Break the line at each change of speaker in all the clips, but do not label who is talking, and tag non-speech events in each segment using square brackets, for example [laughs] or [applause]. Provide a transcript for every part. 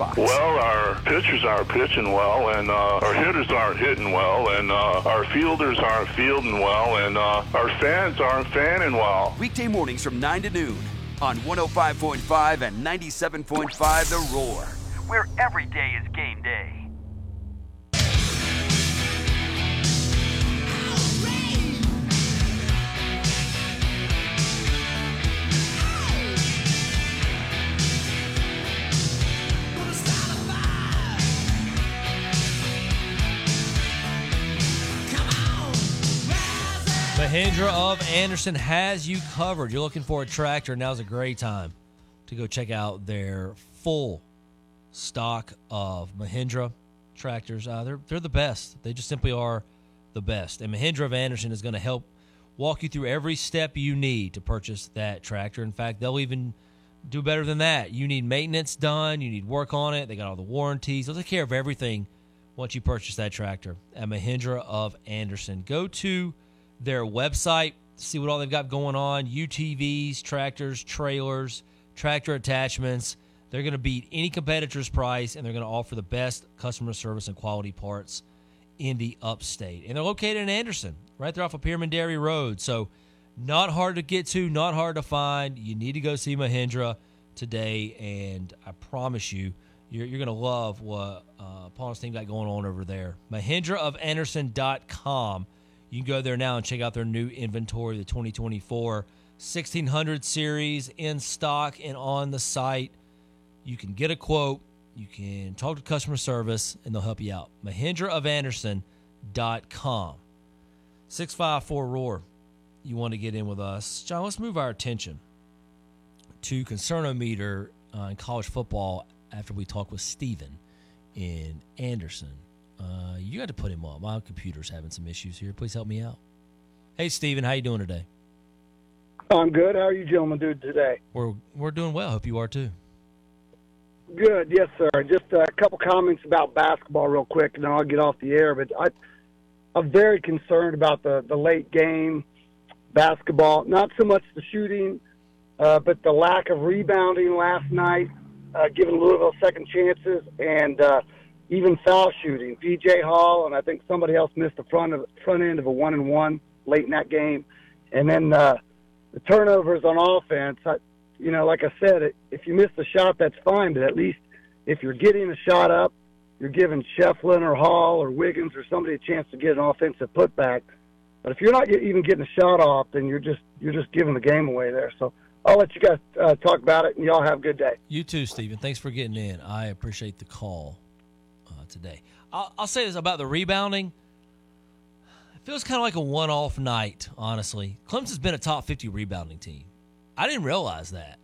box.
Well, our pitchers aren't pitching well, and uh, our hitters aren't hitting well, and uh, our fielders aren't fielding well, and uh, our fans aren't fanning well.
Weekday mornings from 9 to noon on 105.5 and 97.5 The Roar, where every day is game day.
Mahindra of Anderson has you covered. You're looking for a tractor, now's a great time to go check out their full stock of Mahindra tractors. Uh, they're, they're the best. They just simply are the best. And Mahindra of Anderson is going to help walk you through every step you need to purchase that tractor. In fact, they'll even do better than that. You need maintenance done, you need work on it. They got all the warranties. They'll take care of everything once you purchase that tractor at Mahindra of Anderson. Go to their website, see what all they've got going on UTVs, tractors, trailers, tractor attachments. They're going to beat any competitor's price and they're going to offer the best customer service and quality parts in the upstate. And they're located in Anderson, right there off of Pyramid Dairy Road. So, not hard to get to, not hard to find. You need to go see Mahindra today, and I promise you, you're, you're going to love what uh, Paul's team got going on over there. MahindraofAnderson.com. You can go there now and check out their new inventory, the 2024 1600 series in stock and on the site. You can get a quote, you can talk to customer service, and they'll help you out. MahindraofAnderson.com. 654 Roar. You want to get in with us. John, let's move our attention to Concernometer uh, in college football after we talk with Steven in Anderson. Uh, you got to put him on. My computer's having some issues here. Please help me out. Hey, Steven, how you doing today?
I'm good. How are you gentlemen doing today?
We're we're doing well. I hope you are too.
Good. Yes, sir. Just a couple comments about basketball real quick, and then I'll get off the air. But I, I'm very concerned about the, the late game basketball. Not so much the shooting, uh, but the lack of rebounding last night, uh, giving Louisville second chances, and uh, even foul shooting. PJ Hall and I think somebody else missed the front of front end of a one and one late in that game, and then uh, the turnovers on offense. I, you know, like I said, if you miss the shot, that's fine. But at least if you're getting a shot up, you're giving Schieffelin or Hall or Wiggins or somebody a chance to get an offensive putback. But if you're not even getting a shot off, then you're just you're just giving the game away there. So I'll let you guys uh, talk about it, and y'all have a good day.
You too, Stephen. Thanks for getting in. I appreciate the call today. I'll, I'll say this about the rebounding. It feels kind of like a one-off night, honestly. Clemson's been a top 50 rebounding team. I didn't realize that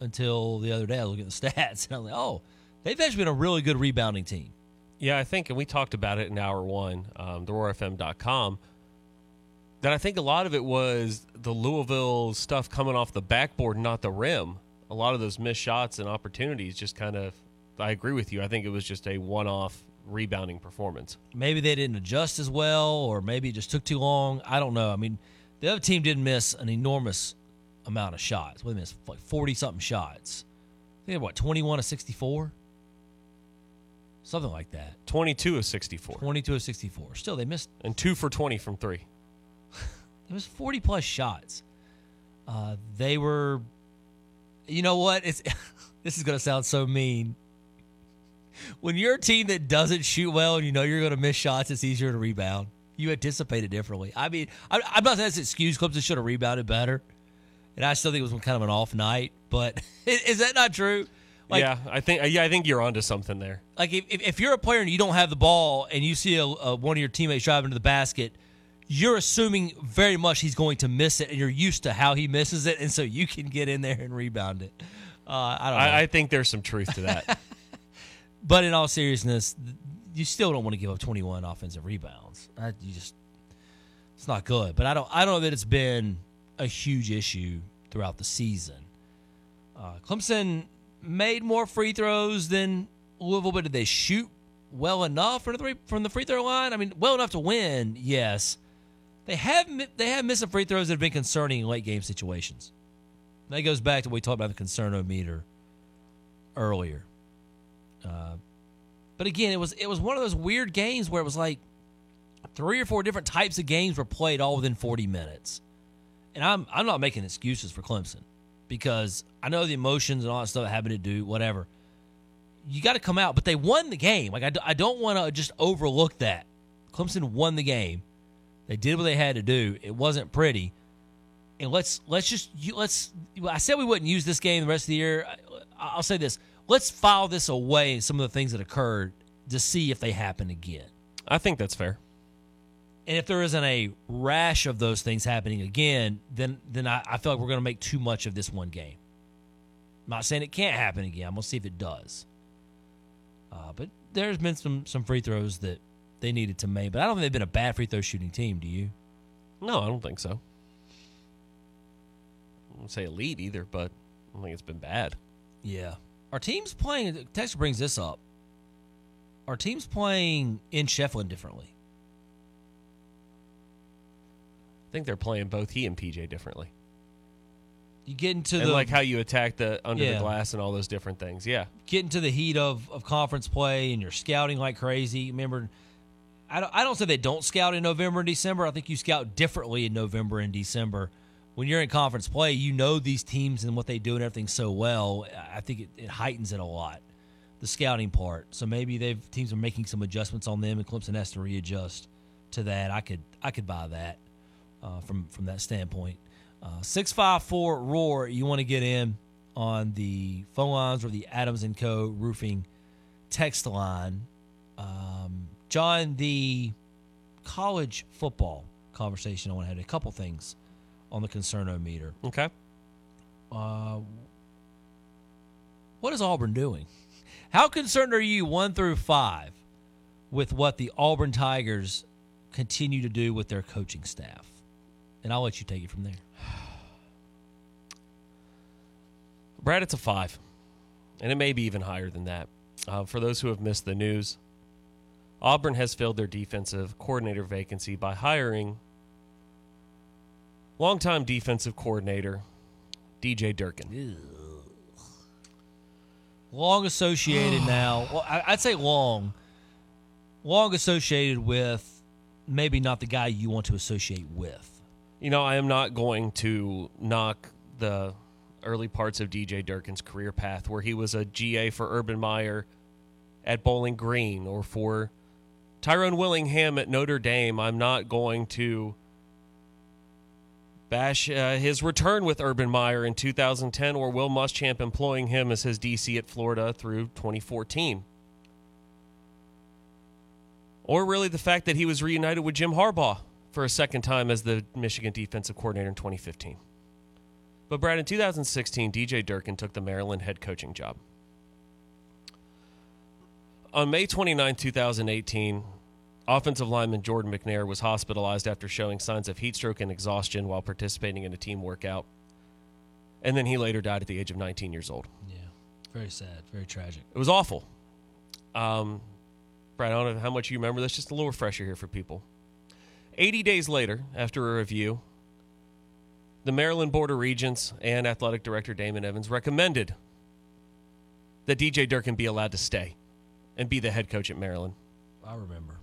until the other day. I was looking at the [laughs] stats, and I'm like, oh, they've actually been a really good rebounding team.
Yeah, I think, and we talked about it in hour one, um, theroarfm.com, that I think a lot of it was the Louisville stuff coming off the backboard, not the rim. A lot of those missed shots and opportunities just kind of, I agree with you. I think it was just a one off rebounding performance.
Maybe they didn't adjust as well, or maybe it just took too long. I don't know. I mean, the other team didn't miss an enormous amount of shots. What missed like forty something shots. They had what twenty one to sixty four, something like that.
Twenty two of
Twenty-two of sixty four. Still, they missed.
and two for twenty from three. [laughs]
It was forty plus shots. Uh, they were. You know what? It's [laughs] this is going to sound so mean. When you're a team that doesn't shoot well and you know you're going to miss shots, it's easier to rebound. You anticipate it differently. I mean, I, I'm not saying that's an excuse. Clemson should have rebounded better, and I still think it was kind of an off night. But [laughs] is that not true? Like,
yeah, I think yeah, I think you're onto something there.
like if, if you're a player and you don't have the ball and you see a, a, one of your teammates driving to the basket, you're assuming very much he's going to miss it, and you're used to how he misses it, and so you can get in there and rebound it. Uh, I don't know.
I, I think there's some truth to that. [laughs]
But in all seriousness, you still don't want to give up 21 offensive rebounds. That, you just it's not good. But I don't I don't know that it's been a huge issue throughout the season. Uh, Clemson made more free throws than Louisville, but did they shoot well enough from the free, from the free throw line? I mean, well enough to win, yes. They have they have missed some free throws that have been concerning in late game situations. That goes back to what we talked about the concernometer earlier. Uh, But again, it was it was one of those weird games where it was like three or four different types of games were played all within 40 minutes. And I'm I'm not making excuses for Clemson because I know the emotions and all that stuff having to do whatever. You got to come out, but they won the game. Like I, I don't want to just overlook that. Clemson won the game. They did what they had to do. It wasn't pretty. And let's let's just let's. I said we wouldn't use this game the rest of the year. I'll say this: let's file this away. Some of the things that occurred to see if they happen again.
I think that's fair.
And if there isn't a rash of those things happening again, then then I, I feel like we're going to make too much of this one game. I'm not saying it can't happen again. I'm going to see if it does. Uh, but there's been some some free throws that they needed to make, but I don't think they've been a bad free throw shooting team. Do you?
No, I don't think so. I won't say elite either, but I don't think it's been bad.
Yeah. Our team's playing. Texas brings this up. Our team's playing in Schieffelin differently.
I think they're playing both he and PJ differently.
You get into
and
the
like how you attack the under
Yeah.
the glass and all those different things. Yeah.
get into the heat of, of conference play and you're scouting like crazy. Remember, I don't, I don't say they don't scout in November and December. I think you scout differently in November and December. When you're in conference play, you know these teams and what they do and everything so well. I think it, it heightens it a lot, the scouting part. So maybe they've teams are making some adjustments on them, and Clemson has to readjust to that. I could I could buy that uh, from from that standpoint. Uh, six five four roar. You want to get in on the phone lines or the Adams and Co. Roofing text line. Um, John, the college football conversation. I want to have a couple things on the concernometer.
Okay.
Uh, what is Auburn doing? How concerned are you, one through five, with what the Auburn Tigers continue to do with their coaching staff? And I'll let you take it from there.
Brad, it's a five, and it may be even higher than that. Uh, for those who have missed the news, Auburn has filled their defensive coordinator vacancy by hiring longtime defensive coordinator DJ Durkin.
Long associated [sighs] now. Well, I- I'd say long. Long associated with maybe not the guy you want to associate with.
You know, I am not going to knock the early parts of DJ Durkin's career path where he was a GA for Urban Meyer at Bowling Green or for Tyrone Willingham at Notre Dame. I'm not going to bash uh, his return with Urban Meyer in 2010 or Will Muschamp employing him as his DC at Florida through 2014. Or really the fact that he was reunited with Jim Harbaugh for a second time as the Michigan defensive coordinator in 2015. But Brad, in 2016, DJ Durkin took the Maryland head coaching job. On May 29, 2018, offensive lineman Jordan McNair was hospitalized after showing signs of heat stroke and exhaustion while participating in a team workout. And then he later died at the age of 19 years old.
Yeah. Very sad. Very tragic.
It was awful. Um, Brad, I don't know how much you remember this. Just a little refresher here for people. 80 days later, after a review, the Maryland Board of Regents and Athletic Director Damon Evans recommended that DJ Durkin be allowed to stay and be the head coach at Maryland.
I remember.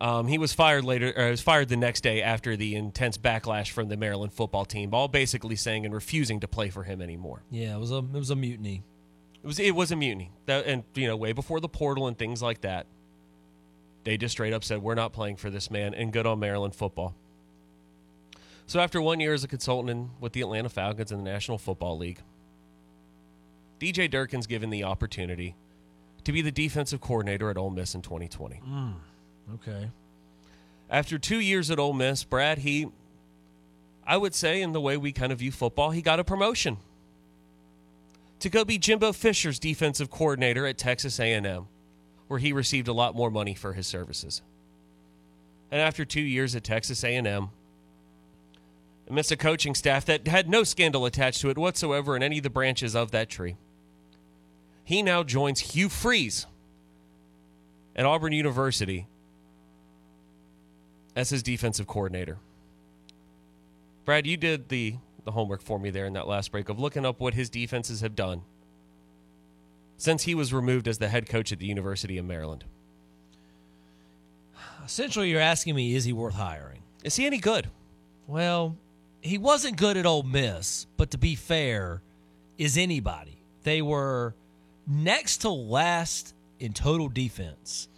Um, he was fired later. Or was fired the next day after the intense backlash from the Maryland football team, all basically saying and refusing to play for him anymore.
Yeah, it was a it was a mutiny.
It was it was a mutiny, that, and you know, way before the portal and things like that. They just straight up said, "We're not playing for this man," and good on Maryland football. So after one year as a consultant in, with the Atlanta Falcons in the National Football League, DJ Durkin's given the opportunity to be the defensive coordinator at Ole Miss in 2020.
Okay.
After two years at Ole Miss, Brad, he, I would say, in the way we kind of view football, he got a promotion to go be Jimbo Fisher's defensive coordinator at Texas A&M, where he received a lot more money for his services. And after two years at Texas A&M, amidst a coaching staff that had no scandal attached to it whatsoever in any of the branches of that tree, he now joins Hugh Freeze at Auburn University as his defensive coordinator. Brad, you did the, the homework for me there in that last break of looking up what his defenses have done since he was removed as the head coach at the University of Maryland?
Essentially, you're asking me, is he worth hiring?
Is he any good?
Well, he wasn't good at Ole Miss, but to be fair, is anybody? They were next to last in total defense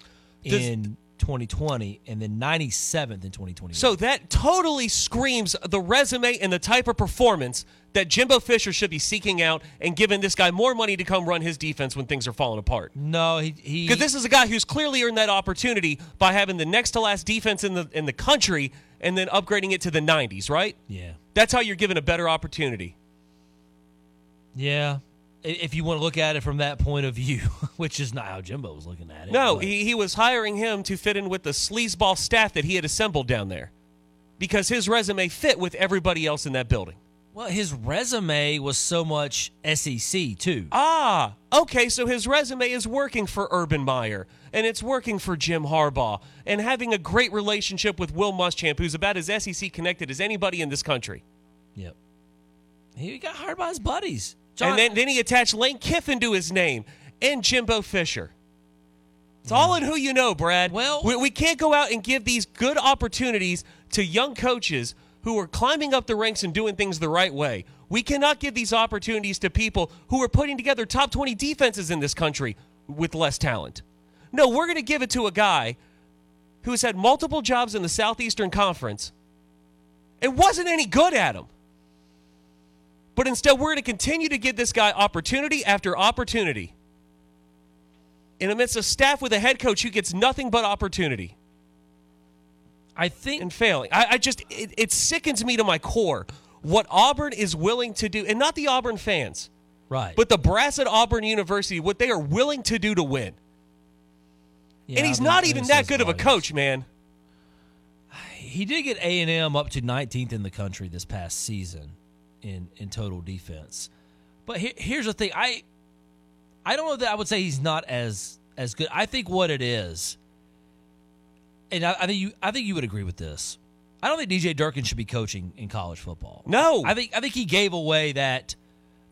Does-
in 2020 and then 97th in 2021.
So that totally screams the resume and the type of performance that Jimbo Fisher should be seeking out and giving this guy more money to come run his defense when things are falling apart.
no, he he
Because this is a guy who's clearly earned that opportunity by having the next to last defense in the in the country and then upgrading it to the 90s, right?
yeah.
That's how you're given a better opportunity.
Yeah. If you want to look at it from that point of view, [laughs] which is not how Jimbo was looking at it.
No, he, he was hiring him to fit in with the sleazeball staff that he had assembled down there because his resume fit with everybody else in that building.
well, his resume was so much SEC too.
Ah, okay, so his resume is working for Urban Meyer and it's working for Jim Harbaugh and having a great relationship with Will Muschamp, who's about as SEC connected as anybody in this country.
Yep. He got hired by his buddies. John,
and then, then he attached Lane Kiffin to his name and Jimbo Fisher. It's all in who you know, Brad.
Well-
we, we can't go out and give these good opportunities to young coaches who are climbing up the ranks and doing things the right way. We cannot give these opportunities to people who are putting together top 20 defenses in this country with less talent. No, we're going to give it to a guy who has had multiple jobs in the Southeastern Conference and wasn't any good at them. But instead, we're going to continue to give this guy opportunity after opportunity. In amidst a staff with a head coach who gets nothing but opportunity
I think
and failing. I, I just, it, it sickens me to my core what Auburn is willing to do, and not the Auburn fans,
right,
but the brass at Auburn University, what they are willing to do to win.
Yeah,
and he's
I
not even that good of a coach, man.
He did get A and M up to 19th in the country this past season in in total defense. But here, here's the thing: I I don't know that I would say he's not as as good. I think what it is, and I, I think you I think you would agree with this. I don't think DJ Durkin should be coaching in college football.
No.
I think I think he gave away that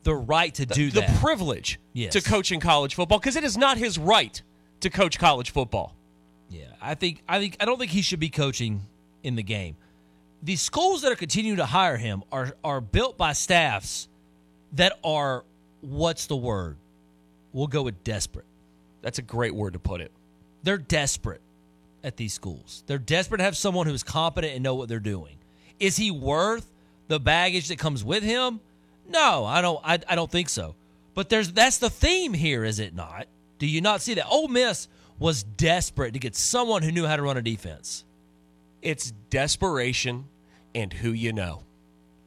the right to do
the
that.
privilege
Yes.
to coach in college football because it is not his right to coach college football.
Yeah, I think I think I don't think he should be coaching in the game. The schools that are continuing to hire him are are built by staffs that are what's the word? We'll go with desperate.
That's a great word to put it.
They're desperate at these schools. They're desperate to have someone who's competent and know what they're doing. Is he worth the baggage that comes with him? No, I don't I, I don't think so. But there's that's the theme here, is it not? Do you not see that? Ole Miss was desperate to get someone who knew how to run a defense.
It's desperation and who you know.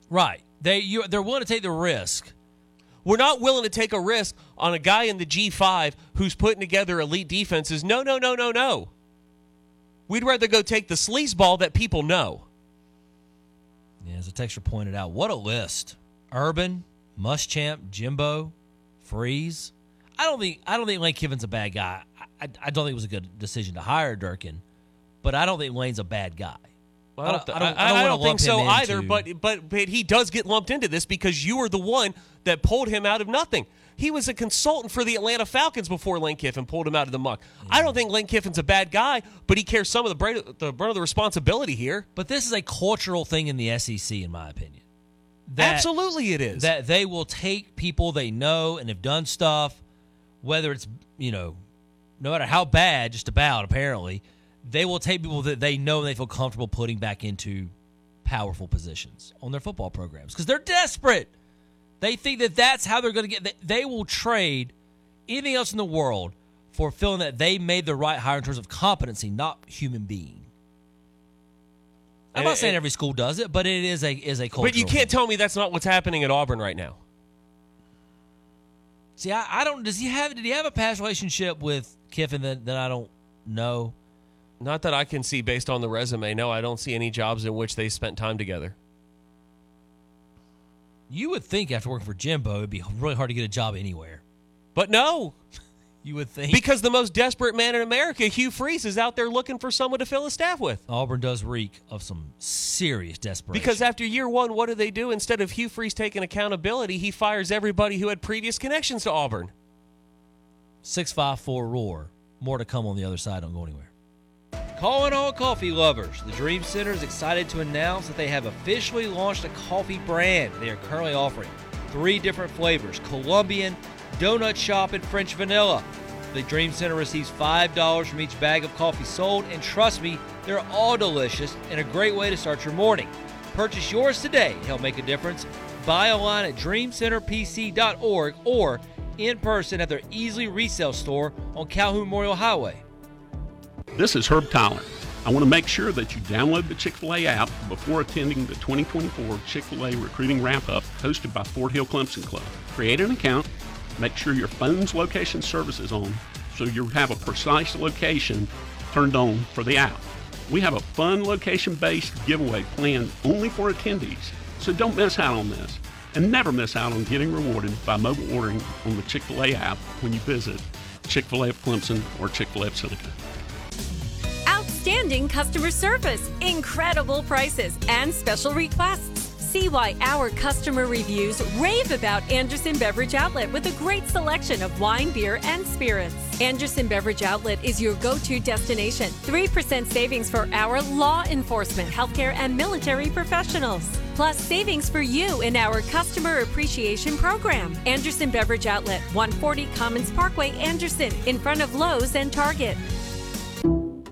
Right. They you they're willing to take the risk.
We're not willing to take a risk on a guy in the G5 who's putting together elite defenses. No, no, no, no, no. We'd rather go take the sleazeball that people know.
Yeah, as a texture pointed out, what a list. Urban, Muschamp, Jimbo, Freeze. I don't think I don't think Lane Kiffin's a bad guy. I, I, I don't think it was a good decision to hire Durkin, but I don't think Lane's a bad guy.
I don't,
I don't- I don't
I don't think so either.
into-
But, but but he does get lumped into this because you were the one that pulled him out of nothing. He was a consultant for the Atlanta Falcons before Lane Kiffin pulled him out of the muck. I don't think Lane Kiffin's a bad guy, but he carries some of the brunt the brunt of the responsibility here.
But this is a cultural thing in the SEC, in my opinion. That-
Absolutely, it is.
that they will take people they know and have done stuff, whether it's you know, no matter how bad, just about apparently, they will take people that they know and they feel comfortable putting back into powerful positions on their football programs because they're desperate. They think that that's how they're going to get. They, will trade anything else in the world for feeling that they made the right hire in terms of competency, not human being. I'm not saying every school does it, but it is a is a cultural.
but you can't tell me that's not what's happening at Auburn right now.
See, I, I don't. Does he have? Did he have a past relationship with Kiffin that, that I don't know?
Not that I can see based on the resume. No, I don't see any jobs in which they spent time together.
You would think after working for Jimbo, it'd be really hard to get a job anywhere.
But no, [laughs]
You would think
because the most desperate man in America, Hugh Freeze, is out there looking for someone to fill his staff with.
Auburn does reek of some serious desperation.
Because after year one, what do they do? Instead of Hugh Freeze taking accountability, he fires everybody who had previous connections to Auburn.
654 Roar. More to come on the other side. Don't go anywhere. Calling all coffee lovers. The Dream Center is excited to announce that they have officially launched a coffee brand. They are currently offering three different flavors Colombian, Donut Shop, and French Vanilla. The Dream Center receives $5 from each bag of coffee sold, and trust me, they're all delicious and a great way to start your morning. Purchase yours today. Help make a difference. Buy online at dreamcenterpc.org or in person at their Easley Resale store on Calhoun Memorial Highway.
This is Herb Tyler. I want to make sure that you download the Chick fil A app before attending the 2024 Chick fil A Recruiting Wrap Up hosted by Fort Hill Clemson Club. Create an account, make sure your phone's location service is on so you have a precise location turned on for the app. We have a fun location based giveaway planned only for attendees, so don't miss out on this. And never miss out on getting rewarded by mobile ordering on the Chick fil A app when you visit Chick fil A of Clemson or Chick fil A of Seneca.
Outstanding customer service, incredible prices, and special requests. See why our customer reviews rave about Anderson Beverage Outlet with a great selection of wine, beer, and spirits. Anderson Beverage Outlet is your go to destination. 3% savings for our law enforcement, healthcare, and military professionals. Plus, savings for you in our Customer Appreciation Program. Anderson Beverage Outlet, 140 Commons Parkway, Anderson, in front of Lowe's and Target.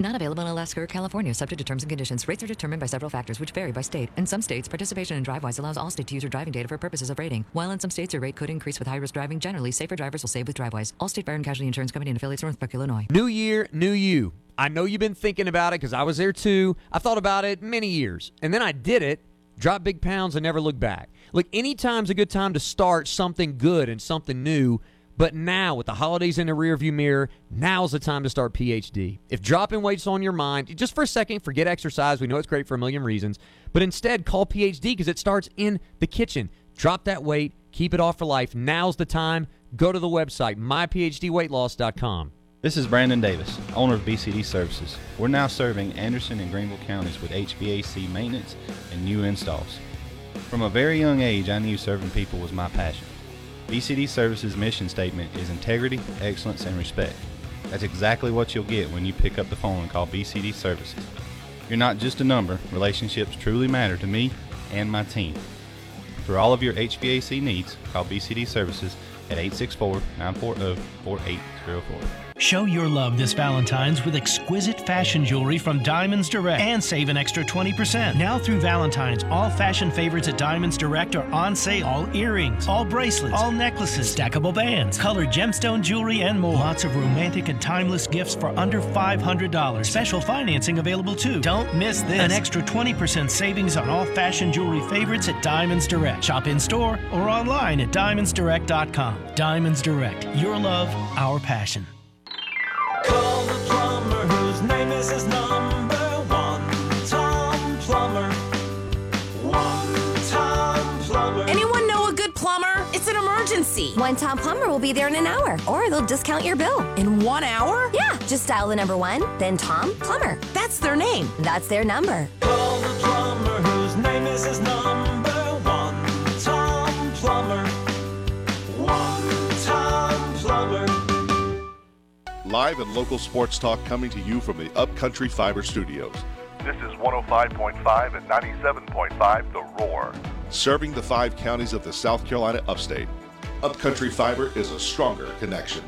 Not available in Alaska or California, subject to terms and conditions. Rates are determined by several factors, which vary by state. In some states, participation in DriveWise allows Allstate to use your driving data for purposes of rating. While in some states, your rate could increase with high-risk driving. Generally, safer drivers will save with DriveWise. Allstate Fire and Casualty Insurance Company and affiliates, Northbrook, Illinois.
New year, new you. I know you've been thinking about it because I was there too. I thought about it many years, and then I did it. Dropped big pounds and never looked back. Look, anytime's a good time to start something good and something new. But now, with the holidays in the rearview mirror, now's the time to start PhD. If dropping weight's on your mind, just for a second, forget exercise. We know it's great for a million reasons. But instead, call PhD because it starts in the kitchen. Drop that weight, keep it off for life. Now's the time. Go to the website, myphdweightloss.com.
This is Brandon Davis, owner of BCD Services. We're now serving Anderson and Greenville counties with HVAC maintenance and new installs. From a very young age, I knew serving people was my passion. BCD Services' mission statement is integrity, excellence, and respect. That's exactly what you'll get when you pick up the phone and call BCD Services. You're not just a number, relationships truly matter to me and my team. For all of your HVAC needs, call BCD Services at 864 940 4804.
Show your love this Valentine's with exquisite fashion jewelry from Diamonds Direct and save an extra 20%. Now through Valentine's, all fashion favorites at Diamonds Direct are on sale. All earrings, all bracelets, all necklaces, stackable bands, colored gemstone jewelry, and more. Lots of romantic and timeless gifts for under $500. Special financing available too. Don't miss this. An extra 20% savings on all fashion jewelry favorites at Diamonds Direct. Shop in store or online at diamondsdirect.com. Diamonds Direct. Your love, our passion.
Call the plumber whose name is his number one. Tom Plumber. One Tom Plumber.
Anyone know a good plumber? It's an emergency.
One Tom Plumber will be there in an hour, or they'll discount your bill.
In one hour?
Yeah, just dial the number one, then Tom Plumber.
That's their name.
That's their number.
Call the plumber whose name is his number
Live and local sports talk coming to you from the Upcountry Fiber Studios.
This is 105.5 and 97.5 The Roar.
Serving the five counties of the South Carolina upstate. Upcountry Fiber is a stronger connection.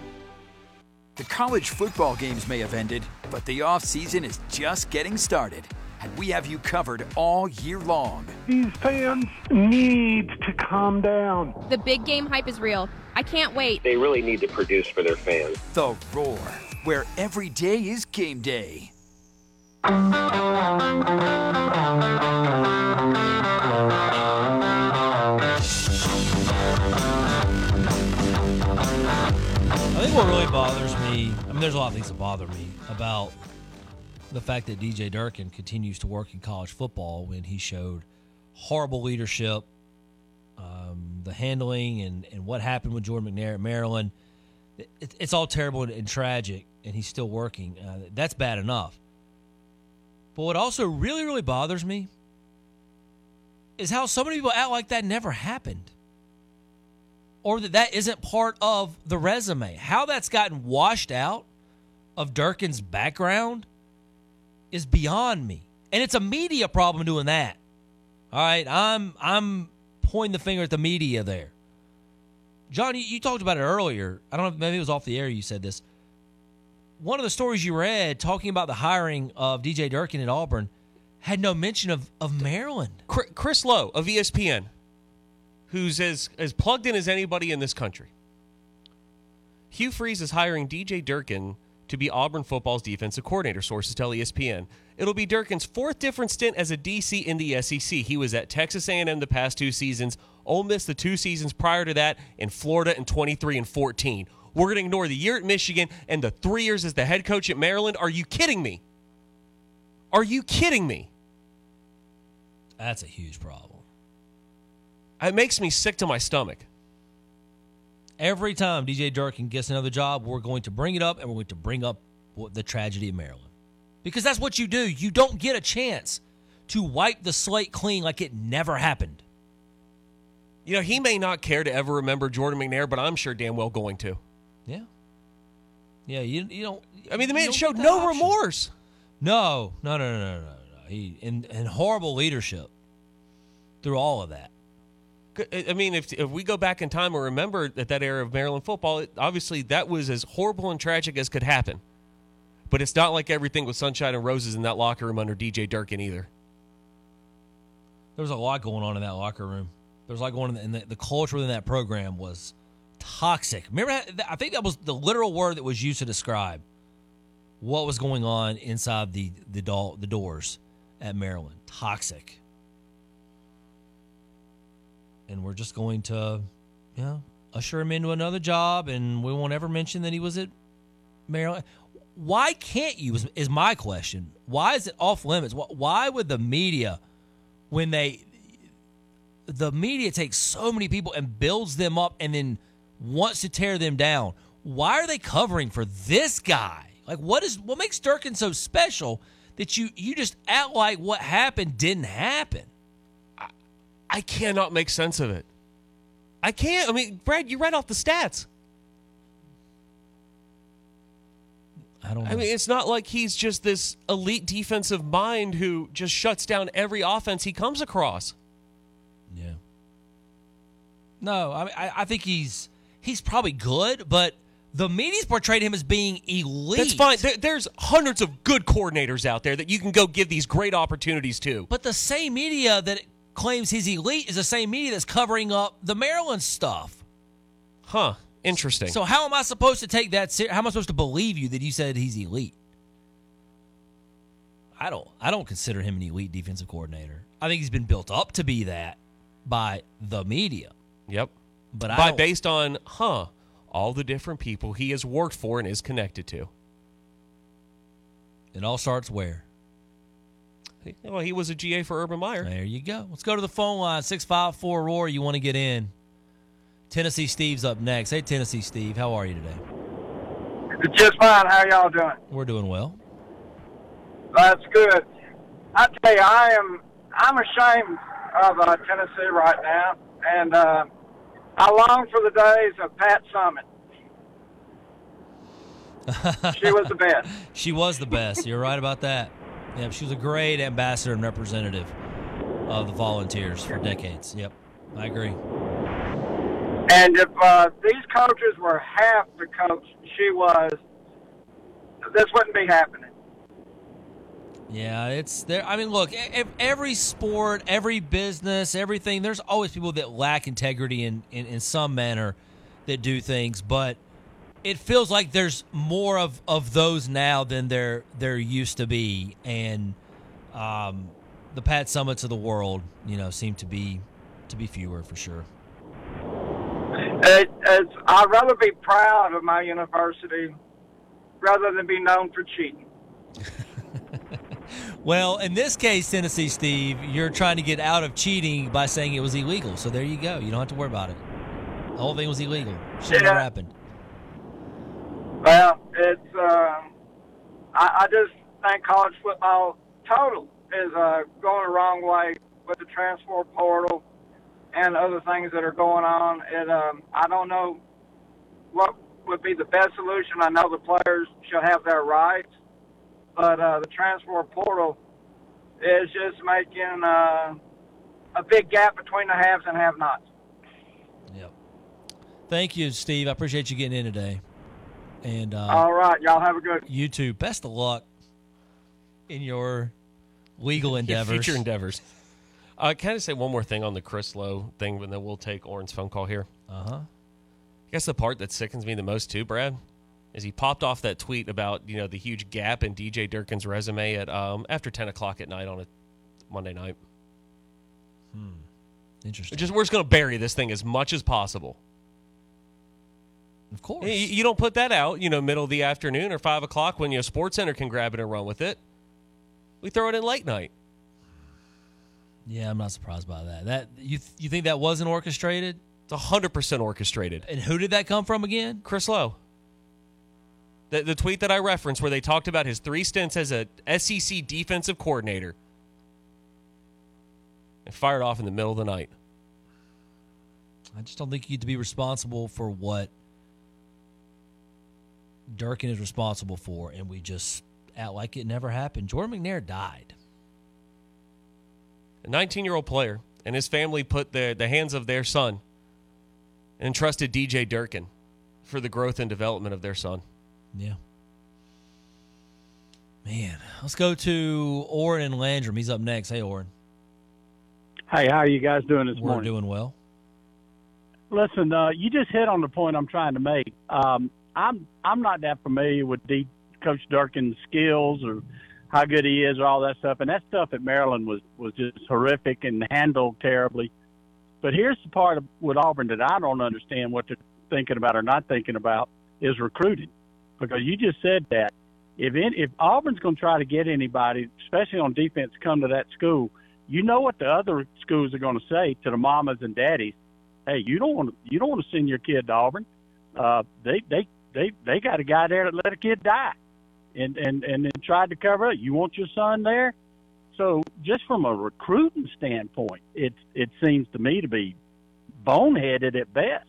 The college football games may have ended, but the offseason is just getting started. And we have you covered all year long.
These fans need to calm down.
The big game hype is real. I can't wait.
They really need to produce for their fans.
The Roar, where every day is game day.
I think what really bothers me, I mean, there's a lot of things that bother me about the fact that DJ Durkin continues to work in college football when he showed horrible leadership, the handling, and, and what happened with Jordan McNair at Maryland. it, it's all terrible and, and tragic, and he's still working. Uh, that's bad enough. But what also really, really bothers me is how so many people act like that never happened. Or that that isn't part of the resume. How that's gotten washed out of Durkin's background is beyond me. And it's a media problem doing that. All right, I'm I'm pointing the finger at the media there. John, you, you talked about it earlier. I don't know, maybe it was off the air you said this. One of the stories you read talking about the hiring of DJ Durkin at Auburn had no mention of, of Maryland.
Chris- Low of ESPN, who's as, as plugged in as anybody in this country. Hugh Freeze is hiring DJ Durkin to be Auburn football's defensive coordinator, sources tell ESPN. It'll be Durkin's fourth different stint as a DC in the SEC. He was at Texas A&M the past two seasons, Ole Miss the two seasons prior to that, in Florida in 23 and 14. We're going to ignore the year at Michigan and the three years as the head coach at Maryland. Are you kidding me? Are you kidding me?
That's a huge problem.
It makes me sick to my stomach.
Every time DJ Durkin gets another job, we're going to bring it up and we're going to bring up the tragedy of Maryland. Because that's what you do. You don't get a chance to wipe the slate clean like it never happened.
You know, he may not care to ever remember Jordan McNair, but I'm sure damn well going to.
Yeah. Yeah, you, you don't.
I mean, the man showed no
option.
remorse.
No, no, no, no, no, no. no. He and, and horrible leadership through all of that.
I mean, if if we go back in time and remember that that era of Maryland football, it, obviously that was as horrible and tragic as could happen. But it's not like everything was sunshine and roses in that locker room under DJ Durkin either.
There was a lot going on in that locker room. There was a lot going on, and the, the culture within that program was toxic. Remember, I think that was the literal word that was used to describe what was going on inside the the, door, the doors at Maryland. Toxic. And we're just going to, you know, usher him into another job, and we won't ever mention that he was at Maryland. Why can't you? Is, is my question. Why is it off limits? Wh- Why would the media, when they, the media takes so many people and builds them up and then wants to tear them down? Why are they covering for this guy? Like, what is what makes Durkin so special that you you just act like what happened didn't happen?
I cannot make sense of it. I can't. I mean, Brad, you read off the stats.
I don't. Know.
I mean, it's not like he's just this elite defensive mind who just shuts down every offense he comes across.
Yeah. No, I mean, I, I think he's he's probably good, but the media's portrayed him as being elite.
That's fine. There, there's hundreds of good coordinators out there that you can go give these great opportunities to.
But the same media that claims he's elite is the same media that's covering up the Maryland stuff.
Huh. Interesting.
So how am I supposed to take that? Ser- how am I supposed to believe you that you said he's elite? I don't. I don't consider him an elite defensive coordinator. I think he's been built up to be that by the media.
Yep.
But I
by
don't-
based on huh all the different people he has worked for and is connected to.
It all starts where? [laughs]
Well, he was a GA for Urban Meyer.
There you go. Let's go to the phone line six five four roar. You want to get in? Tennessee Steve's up next. Hey, Tennessee Steve, how are you today?
Just fine. How y'all doing?
We're doing well.
That's good. I tell you, I am. I'm ashamed of uh, Tennessee right now, and uh, I long for the days of Pat Summitt. [laughs] She was the best.
she was the best. You're right about that. Yeah, she was a great ambassador and representative of the volunteers for decades. Yep, I agree.
And if uh, these coaches were half the coach she was, this wouldn't be happening.
Yeah, it's there. I mean, look, every sport, every business, everything. There's always people that lack integrity in, in, in some manner that do things, but it feels like there's more of, of those now than there there used to be, and um, the Pat Summitts of the world, you know, seem to be to be fewer for sure.
It, it's, I'd rather be proud of my university rather than be known for cheating. [laughs]
Well, in this case, Tennessee Steve, you're trying to get out of cheating by saying it was illegal. So there you go. You don't have to worry about it. The whole thing was illegal. Should have
Yeah.
never happened.
Well, it's. Uh, I, I just think college football total is uh, going the wrong way with the transfer portal and other things that are going on. It. Um, I don't know what would be the best solution. I know the players should have their rights, but uh, the transfer portal is just making uh, a big gap between the haves and have-nots. Yep.
Thank you, Steve. I appreciate you getting in today. And uh,
All right, y'all have a good.
you too. Best of luck in your legal
Your
endeavors.
future endeavors. Uh, can I say one more thing on the Chris Low thing, and then we'll take Oren's phone call here?
Uh huh.
I guess the part that sickens me the most too, Brad, is he popped off that tweet about you know the huge gap in DJ Durkin's resume at um, after ten o'clock at night on a Monday night.
Hmm. Interesting.
Just we're just going to bury this thing as much as possible.
Of course.
You, you don't put that out, you know, middle of the afternoon or five o'clock when your Sports Center can grab it and run with it. We throw it in late night.
Yeah, I'm not surprised by that. That you you think that wasn't orchestrated?
It's hundred percent orchestrated.
And who did that come from again?
Chris Low. The, the tweet that I referenced where they talked about his three stints as a SEC defensive coordinator and fired off in the middle of the night.
I just don't think you to be responsible for what Durkin is responsible for, and we just act like it never happened. Jordan McNair died.
A 19 year old player and his family put the, the hands of their son and entrusted DJ Durkin for the growth and development of their son.
Yeah. Man, let's go to Oren and Landrum. He's up next. Hey, Oren.
Hey, how are you guys doing this
We're
morning?
doing well.
Listen, uh, you just hit on the point I'm trying to make. Um, I'm I'm not that familiar with D, Coach Durkin's skills or how good he is or all that stuff, and that stuff at Maryland was was just horrific and handled terribly. But here's the part of, with Auburn that I don't understand what they're thinking about or not thinking about is recruiting, because you just said that if in, if Auburn's going to try to get anybody, especially on defense, come to that school, you know what the other schools are going to say to the mamas and daddies. Hey, you don't want to you don't want to send your kid to Auburn. Uh, they they they they got a guy there that let a kid die, and and and then tried to cover it. You want your son there? So just from a recruiting standpoint, it it seems to me to be boneheaded at best.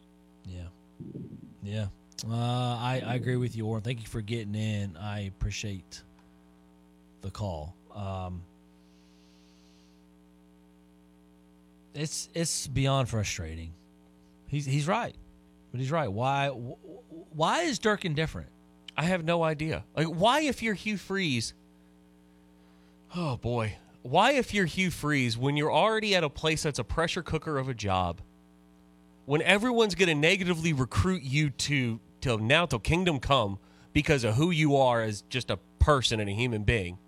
Yeah. Uh, I, I agree with you, Oren. Thank you for getting in. I appreciate the call. Um, it's it's beyond frustrating. He's he's right, but he's right. Why why is Durkin different?
I have no idea. Like, why, if you're Hugh Freeze, oh boy, why, if you're Hugh Freeze, when you're already at a place that's a pressure cooker of a job, when everyone's going to negatively recruit you to till now till kingdom come because of who you are as just a person and a human being,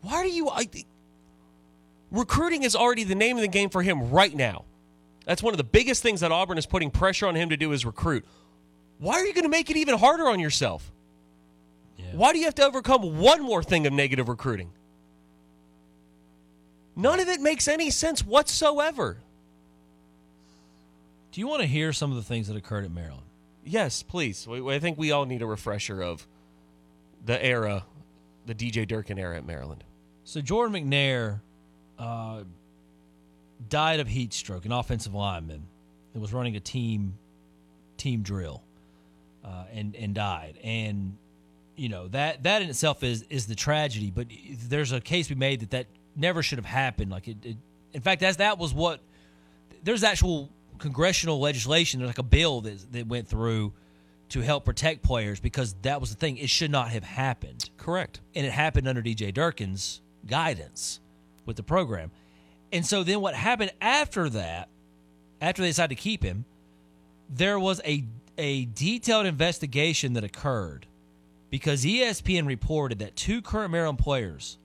why do you? I, recruiting is already the name of the game for him right now. That's one of the biggest things that Auburn is putting pressure on him to do is recruit. Why are you going to make it even harder on yourself? Why do you have to overcome one more thing of negative recruiting? None of it makes any sense whatsoever.
Do you want to hear some of the things that occurred at Maryland?
Yes, please. I think we all need a refresher of the era, the DJ Durkin era at Maryland.
So Jordan McNair uh, died of heat stroke, an offensive lineman that was running a team team drill, uh, and and died. And you know that that in itself is is the tragedy. But there's a case we made that that never should have happened. Like it, it in fact, as that was what there's actual congressional legislation. There's like a bill that that went through to help protect players because that was the thing. It should not have happened.
Correct.
And it happened under DJ Durkin's guidance with the program. And so then what happened after that, after they decided to keep him, there was a a detailed investigation that occurred because ESPN reported that two current Maryland players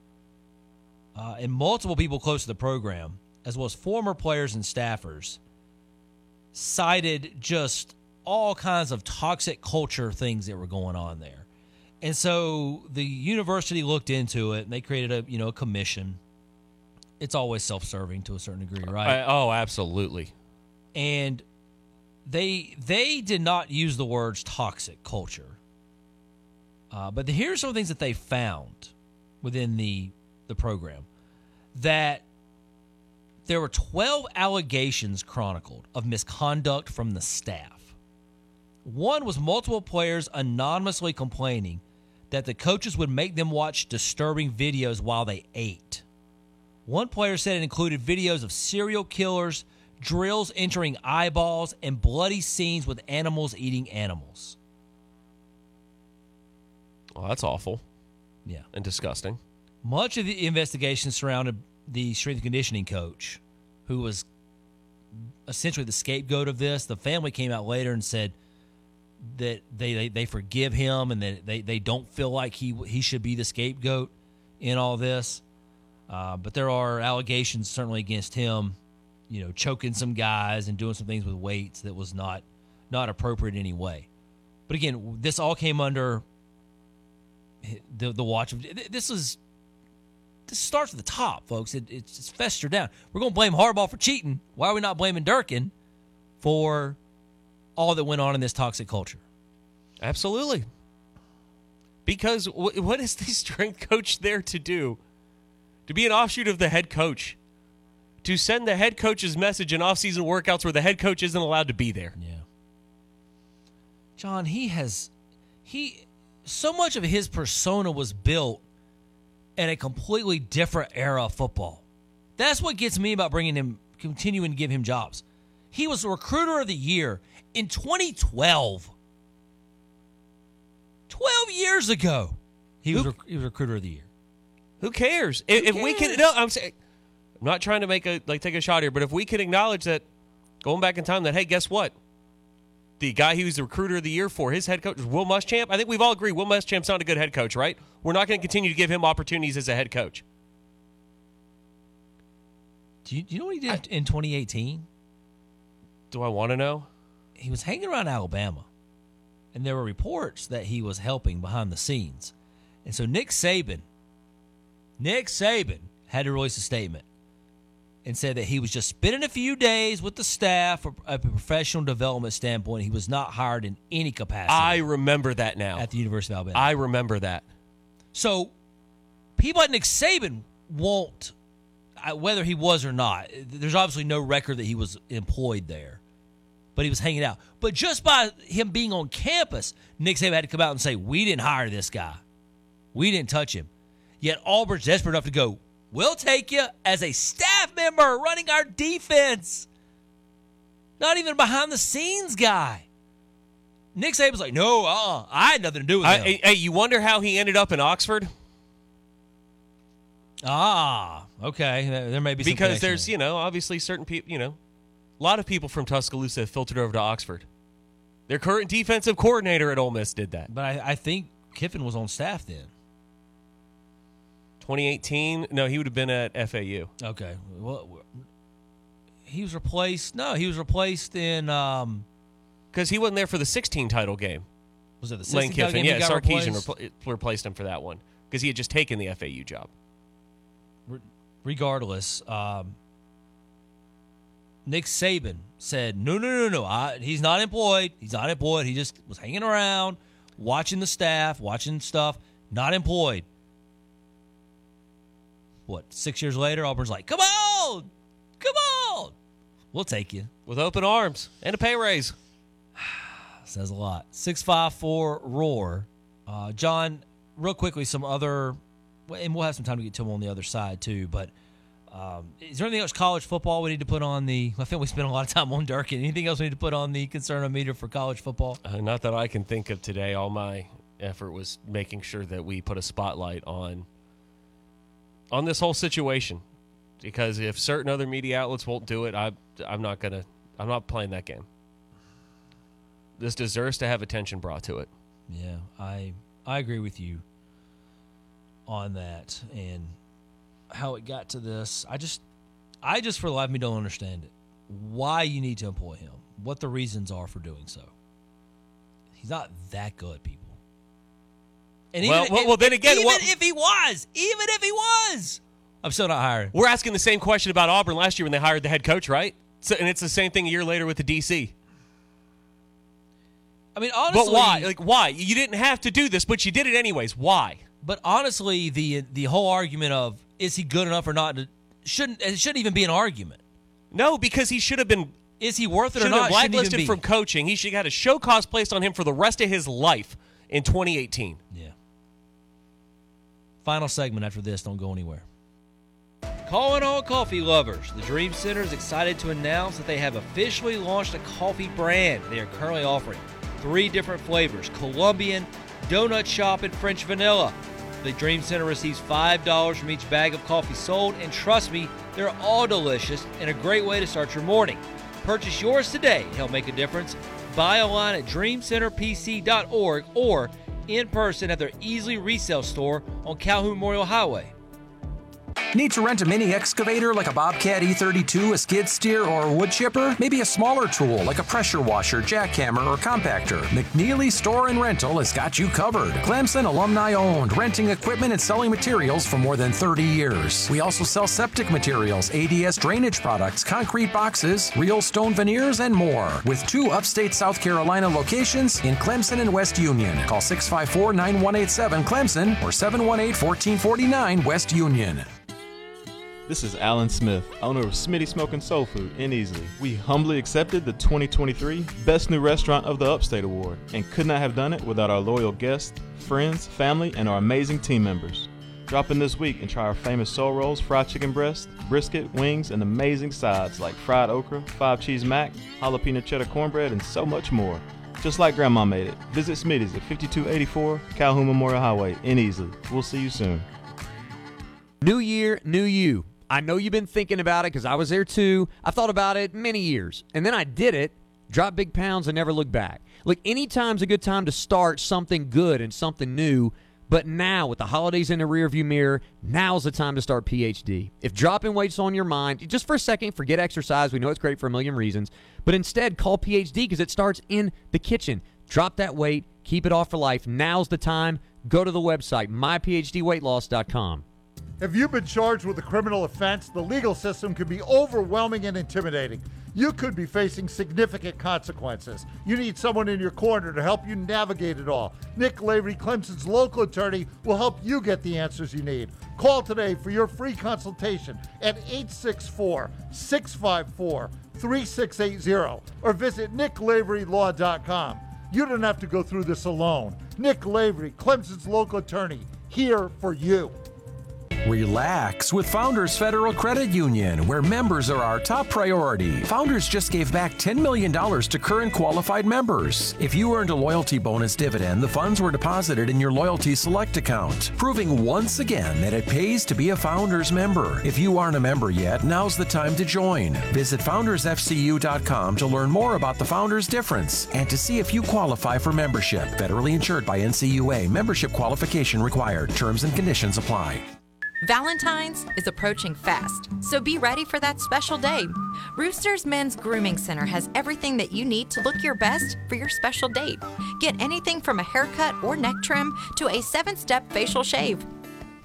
uh, and multiple people close to the program, as well as former players and staffers, cited just all kinds of toxic culture things that were going on there. And so the university looked into it and they created a, you know, a commission. It's always self-serving to a certain degree, right?
I- oh, absolutely.
And they they did not use the words toxic culture. Uh, but here's some things that they found within the the program that there were 12 allegations chronicled of misconduct from the staff. One was multiple players anonymously complaining that the coaches would make them watch disturbing videos while they ate. One player said it included videos of serial killers, drills entering eyeballs, and bloody scenes with animals eating animals.
Well, that's awful.
Yeah.
And disgusting.
Much of the investigation surrounded the strength and conditioning coach, who was essentially the scapegoat of this. The family came out later and said that they they, they forgive him and that they, they don't feel like he he should be the scapegoat in all this. Uh, but there are allegations certainly against him, you know, choking some guys and doing some things with weights that was not not appropriate in any way. But again, this all came under the the watch of this is this starts at the top, folks. It, it's, it's festered down. We're going to blame Harbaugh for cheating. Why are we not blaming Durkin for all that went on in this toxic culture?
Absolutely. Because wh- what is the [laughs] strength coach there to do? To be an offshoot of the head coach. To send the head coach's message in offseason workouts where the head coach isn't allowed to be there.
Yeah. John, he has he so much of his persona was built in a completely different era of football. That's what gets me about bringing him, continuing to give him jobs. He was the recruiter of the year in 2012. 12 years ago, he was, rec- he was recruiter of the year.
Who cares? If, if we can, no, I'm saying, I'm not trying to make a like take a shot here, but if we can acknowledge that, going back in time, that hey, guess what? The guy he was the recruiter of the year for, his head coach was Will Muschamp. I think we've all agreed Will Muschamp's not a good head coach, right? We're not going to continue to give him opportunities as a head coach.
Do you, do you know what he did in 2018?
Do I want to know?
He was hanging around Alabama, and there were reports that he was helping behind the scenes. And so Nick Saban, Nick Saban had to release a statement and said that he was just spending a few days with the staff from a professional development standpoint. He was not hired in any capacity
I remember that now.
at the University of Alabama.
I remember that.
So people like Nick Saban won't, uh, whether he was or not. There's obviously no record that he was employed there, but he was hanging out. But just by him being on campus, Nick Saban had to come out and say, "We didn't hire this guy. We didn't touch him." Yet Auburn's desperate enough to go, "We'll take you as a staff member running our defense." Not even behind the scenes guy. Nick Saban's like, "No, uh, I had nothing to do with
I,
him."
hey, you wonder how he ended up in Oxford?
Ah, okay. There, there may be some
because there's you know obviously certain people you know a lot of people from Tuscaloosa have filtered over to Oxford. Their current defensive coordinator at Ole Miss did that.
But I, I think Kiffin was on staff then.
2018, no, he would have been at FAU.
Okay. Well, he was replaced. No, he was replaced in. um
Because he wasn't there for the 16 title game.
Was it the 16
Lane
title
Kiffin?
game he
Yeah, Sarkisian
replaced?
repl- replaced him for that one because he had just taken the FAU job.
Regardless, um, Nick Saban said, "No, no, no, no. I, he's not employed. He's not employed. He just was hanging around, watching the staff, watching stuff. Not employed." What? Six years later, Auburn's like, "Come on, come on, we'll take you."
with open arms and a pay raise. [sighs]
Says a lot. Six five four roar. Uh, John, real quickly, some other, and we'll have some time to get to them on the other side too. But um, is there anything else college football we need to put on the? [laughs] I think we spent a lot of time on Durkin. Anything else we need to put on the concern meter for college football?
Uh, not that I can think of today. All my effort was making sure that we put a spotlight on on this whole situation because if certain other media outlets won't do it, I I'm not gonna I'm not playing that game. This deserves to have attention brought to it.
Yeah, I I agree with you on that and how it got to this. I just I just for the life of me don't understand it. Why you need to employ him? What the reasons are for doing so? He's not that good, people. And
Well- well- well, then again,
even
what-
if he was, even if he was, I'm still not hiring.
We're asking the same question about Auburn last year when they hired the head coach, right? So, and it's the same thing a year later with the DC.
I mean, honestly,
but why? Like, why? You didn't have to do this, but you did it anyways. Why?
But honestly, the the whole argument of is he good enough or not shouldn't it shouldn't even be an argument.
No, because he should have been.
Is he worth it or not?
have been
Shouldn't even
blacklisted from coaching. He should have had a show cause placed on him for the rest of his life in 2018.
Yeah. Final segment after this. Don't go anywhere. Calling all coffee lovers. The Dream Center is excited to announce that they have officially launched a coffee brand. They are currently offering three different flavors Colombian, Donut Shop, and French Vanilla. The Dream Center receives $5 from each bag of coffee sold, and trust me, they're all delicious and a great way to start your morning. Purchase yours today to help make a difference. Buy online at dreamcenterpc.org or in person at their Easley Resale store on Calhoun Memorial Highway.
Need to rent a mini excavator like a Bobcat E32, a skid steer, or a wood chipper? Maybe a smaller tool like a pressure washer, jackhammer, or compactor? McNeely Store and Rental has got you covered. Clemson alumni owned, renting equipment and selling materials for more than 30 years. We also sell septic materials, ADS drainage products, concrete boxes, real stone veneers, and more. With two upstate South Carolina locations in Clemson and West Union. Call 654 9187 Clemson or 718 1449 West Union.
This is Alan Smith, owner of Smitty Smoking Soul Food in Easley. We humbly accepted the 2023 Best New Restaurant of the Upstate Award and could not have done it without our loyal guests, friends, family, and our amazing team members. Drop in this week and try our famous soul rolls, fried chicken breast, brisket, wings, and amazing sides like fried okra, five cheese mac, jalapeno cheddar cornbread, and so much more. Just like Grandma made it. Visit Smitty's at 5284 Calhoun Memorial Highway in Easley. We'll see you soon.
New year, new you. I know you've been thinking about it because I was there too. I thought about it many years. And then I did it, dropped big pounds, and never looked back. Look, anytime's a good time to start something good and something new. But now, with the holidays in the rearview mirror, now's the time to start PhD. If dropping weight's on your mind, just for a second, forget exercise. We know it's great for a million reasons. But instead, call PhD because it starts in the kitchen. Drop that weight, keep it off for life. Now's the time. Go to the website, myphdweightloss.com.
If you've been charged with a criminal offense, the legal system can be overwhelming and intimidating. You could be facing significant consequences. You need someone in your corner to help you navigate it all. Nick Lavery, Clemson's local attorney, will help you get the answers you need. Call today for your free consultation at 864 654 3680 or visit nicklaverylaw.com. You don't have to go through this alone. Nick Lavery, Clemson's local attorney, here for you.
Relax with Founders Federal Credit Union, where members are our top priority. Founders just gave back $10 million to current qualified members. If you earned a loyalty bonus dividend, the funds were deposited in your Loyalty Select account, proving once again that it pays to be a Founders member. If you aren't a member yet, now's the time to join. Visit foundersfcu.com to learn more about the Founders difference and to see if you qualify for membership. Federally insured by NCUA. Membership qualification required. Terms and conditions apply.
Valentine's is approaching fast, so be ready for that special day. Rooster's Men's Grooming Center has everything that you need to look your best for your special date. Get anything from a haircut or neck trim to a seven step facial shave.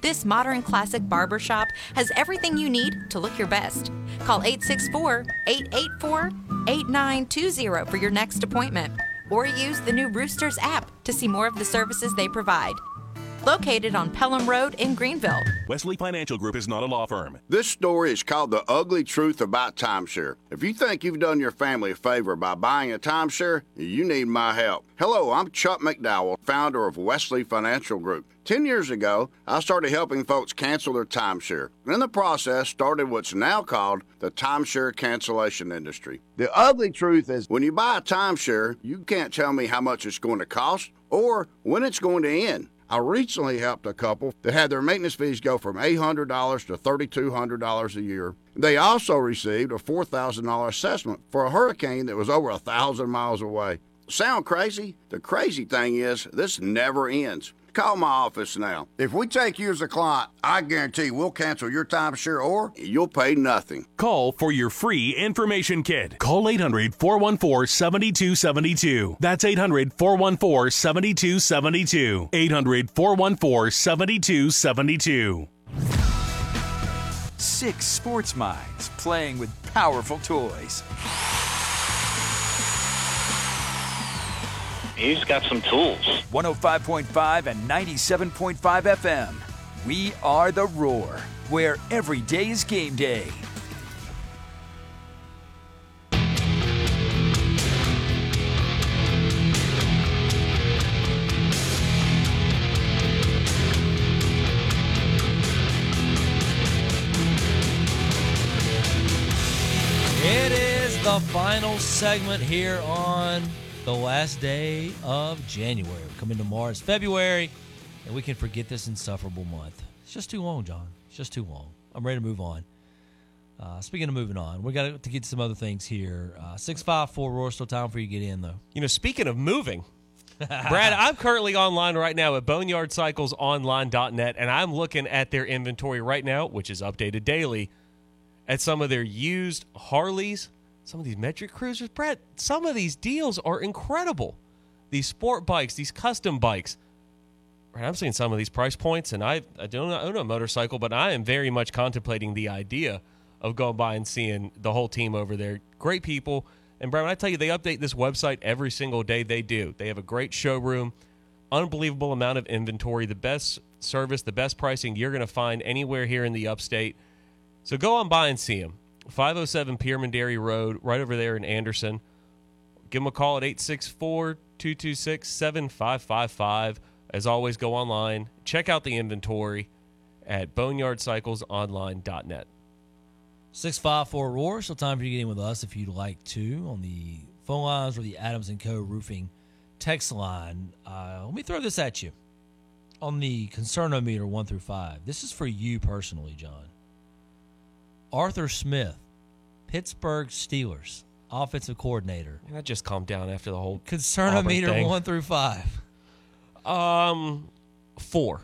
This modern classic barber shop has everything you need to look your best. Call 864 884 8920 for your next appointment, or use the new Roosters app to see more of the services they provide. Located on Pelham Road in Greenville.
Wesley Financial Group is not a law firm.
This story is called The Ugly Truth About Timeshare. If you think you've done your family a favor by buying a timeshare, you need my help. Hello, I'm Chuck McDowell, founder of Wesley Financial Group. Ten years ago, I started helping folks cancel their timeshare. In the process, started what's now called the timeshare cancellation industry. The ugly truth is when you buy a timeshare, you can't tell me how much it's going to cost or when it's going to end. I recently helped a couple that had their maintenance fees go from $800 to $3,200 a year. They also received a $4,000 assessment for a hurricane that was over a thousand miles away. Sound crazy? The crazy thing is, this never ends. Call my office now. If we take you as a client, I guarantee we'll cancel your timeshare or you'll pay nothing.
Call for your free information kit. Call 800 414 7272. That's 800 414 7272. 800 414 7272.
Six sports minds playing with powerful toys.
He's got some tools.
105.5 and 97.5 FM. We are the Roar, where every day is game day.
It is the final segment here on the last day of January. We're coming to Mars, February, and we can forget this insufferable month. It's just too long, John. It's just too long. I'm ready to move on. Uh, speaking of moving on, we got to get to some other things here. Uh, Six five four Roar, still time for you to get in though.
You know, speaking of moving, Brad, I'm currently online right now at boneyardcyclesonline.net, and I'm looking at their inventory right now, which is updated daily, at some of their used Harleys, some of these metric cruisers. Brad, some of these deals are incredible. These sport bikes, these custom bikes. Right, I'm seeing some of these price points, and I, I don't own a motorcycle, but I am very much contemplating the idea of going by and seeing the whole team over there. Great people. And Brad, I tell you they update this website every single day, they do. They have a great showroom, unbelievable amount of inventory, the best service, the best pricing you're going to find anywhere here in the upstate. So go on by and see them. 507 Pearman Dairy Road, right over there in Anderson. Give them a call at 864 226 7555. As always, go online, check out the inventory at boneyardcyclesonline.net.
654 Roar. Still time for you to get in with us if you'd like to on the phone lines or the Adams and Co. roofing text line. Uh, let me throw this at you on the concernometer one through five. This is for you personally, John. Arthur Smith, Pittsburgh Steelers offensive coordinator.
And I just calmed down after the whole
Concernometer
thing.
one through five.
Um, four.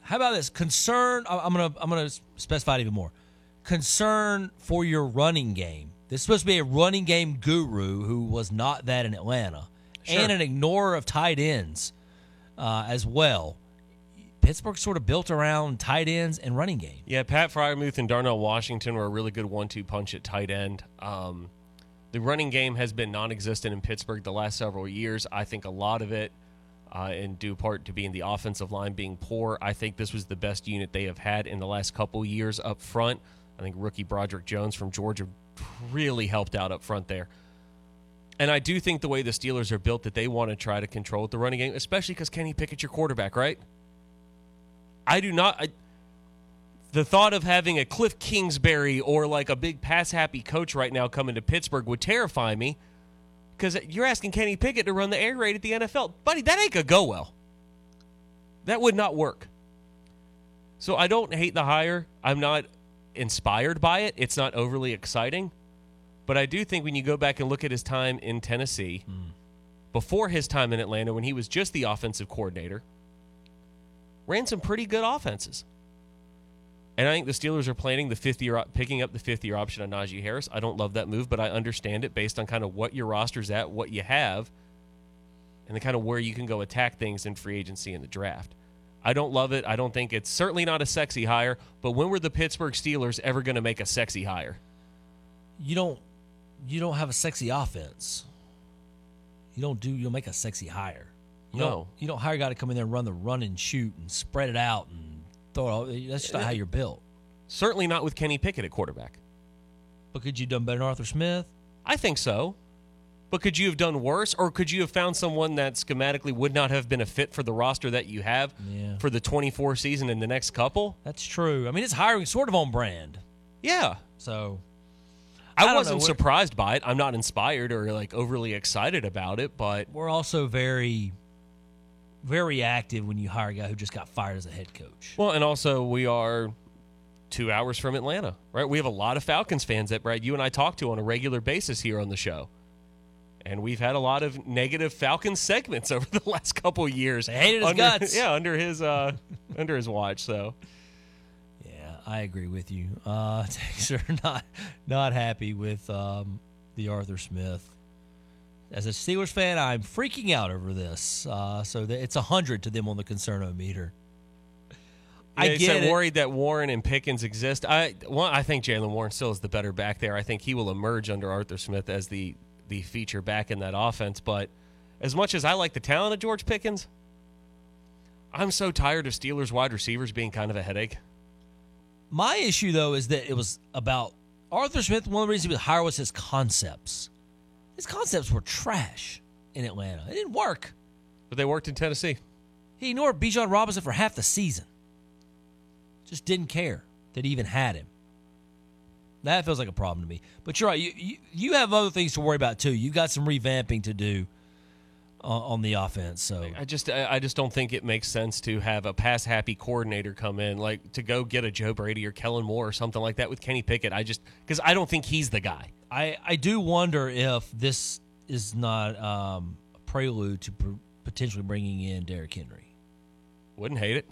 How about this? Concern. I'm gonna I'm gonna specify it even more. Concern for your running game. This is supposed to be a running game guru who was not that in Atlanta,
Sure.
and an ignorer of tight ends uh, as well. Pittsburgh sort of built around tight ends and running game.
Yeah, Pat Freiermuth and Darnell Washington were a really good one-two punch at tight end. Um, the running game has been non-existent in Pittsburgh the last several years. I think a lot of it, uh, in due part to being the offensive line being poor. I think this was the best unit they have had in the last couple years up front. I think rookie Broderick Jones from Georgia really helped out up front there. And I do think the way the Steelers are built that they want to try to control the running game, especially because Kenny Pickett's your quarterback, right? I do not. I, the thought of having a Cliff Kingsbury or like a big pass happy coach right now coming to Pittsburgh would terrify me because you're asking Kenny Pickett to run the air raid at the NFL. Buddy, that ain't going to go well. That would not work. So I don't hate the hire. I'm not inspired by it. It's not overly exciting. But I do think when you go back and look at his time in Tennessee, hmm. before his time in Atlanta, when he was just the offensive coordinator, ran some pretty good offenses. And I think the Steelers are planning the fifth year, picking up the fifth year option on Najee Harris. I don't love that move, but I understand it based on kind of what your roster's at, what you have, and the kind of where you can go attack things in free agency and the draft. I don't love it. I don't think it's certainly not a sexy hire, but when were the Pittsburgh Steelers ever going to make a sexy hire?
You don't you don't have a sexy offense. You don't do you'll make a sexy hire. You
No.
don't you don't hire a guy to come in there and run the run and shoot and spread it out and throw it all that's just not how eh, you're built.
Certainly not with Kenny Pickett at quarterback.
But could you have done better than Arthur Smith?
I think so. But could you have done worse, or could you have found someone that schematically would not have been a fit for the roster that you have
Yeah.
for the 24 season and the next couple?
That's true. I mean, it's hiring sort of on brand.
Yeah.
So
I,
don't
wasn't surprised by it. I'm not inspired or like overly excited about it, but
We're also very, very active when you hire a guy who just got fired as a head coach.
well, and also we are two hours from Atlanta, right? We have a lot of Falcons fans that Brad, you and I talk to on a regular basis here on the show. And we've had a lot of negative Falcons segments [laughs] over the last couple of years.
They hated his
under,
guts. [laughs]
Yeah, under his uh [laughs] under his watch. So
Yeah, I agree with you. Uh, Texas are not not happy with um, the Arthur Smith. As a Steelers fan, I'm freaking out over this. Uh, so that it's a hundred to them on the concernometer. I
Yeah, he
get
worried that Warren and Pickens exist. I I think Jaylen Warren still is the better back there. I think he will emerge under Arthur Smith as the the feature back in that offense. But as much as I like the talent of George Pickens, I'm so tired of Steelers wide receivers being kind of a headache.
My issue though is that it was about Arthur Smith. One of the reasons he was hired was his concepts. His concepts were trash in Atlanta. It didn't work.
But they worked in Tennessee.
He ignored Bijan Robinson for half the season. Just didn't care that he even had him. That feels like a problem to me. But you're right. You you, you have other things to worry about too. You got some revamping to do on, on the offense. So
I just I I just don't think it makes sense to have a pass happy coordinator come in like to go get a Joe Brady or Kellen Moore or something like that with Kenny Pickett. I just because I don't think he's the guy.
I I do wonder if this is not um, a prelude to pr- potentially bringing in Derrick Henry.
Wouldn't hate it.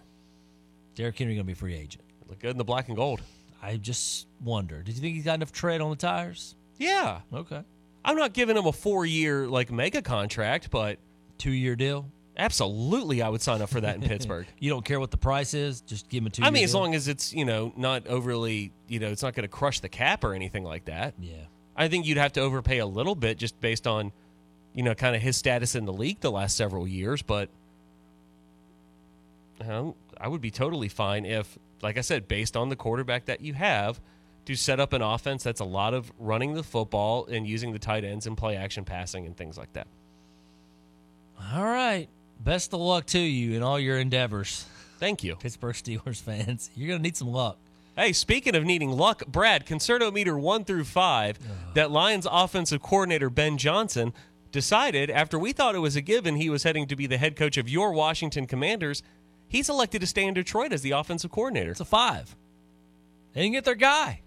Derrick Henry going to be a free agent.
Look good in the black and gold.
I just wonder. Did you think he's got enough tread on the tires?
Yeah.
Okay.
I'm not giving him a four year like mega contract, but
two year deal.
Absolutely, I would sign up for that in [laughs] Pittsburgh.
You don't care what the price is, just give him a two.
I mean, as long as it's you know not overly you know it's not going to crush the cap or anything like that.
Yeah.
I think you'd have to overpay a little bit just based on you know kind of his status in the league the last several years, but um, I would be totally fine if, like I said, based on the quarterback that you have, to set up an offense that's a lot of running the football and using the tight ends and play action passing and things like that.
All right. Best of luck to you in all your endeavors.
Thank you,
Pittsburgh Steelers fans. You're going to need some luck.
Hey, speaking of needing luck, Brad, concerto meter one through five, that Lions offensive coordinator Ben Johnson decided after we thought it was a given he was heading to be the head coach of your Washington Commanders, he's elected to stay in Detroit as the offensive coordinator.
It's a five. They didn't get their guy.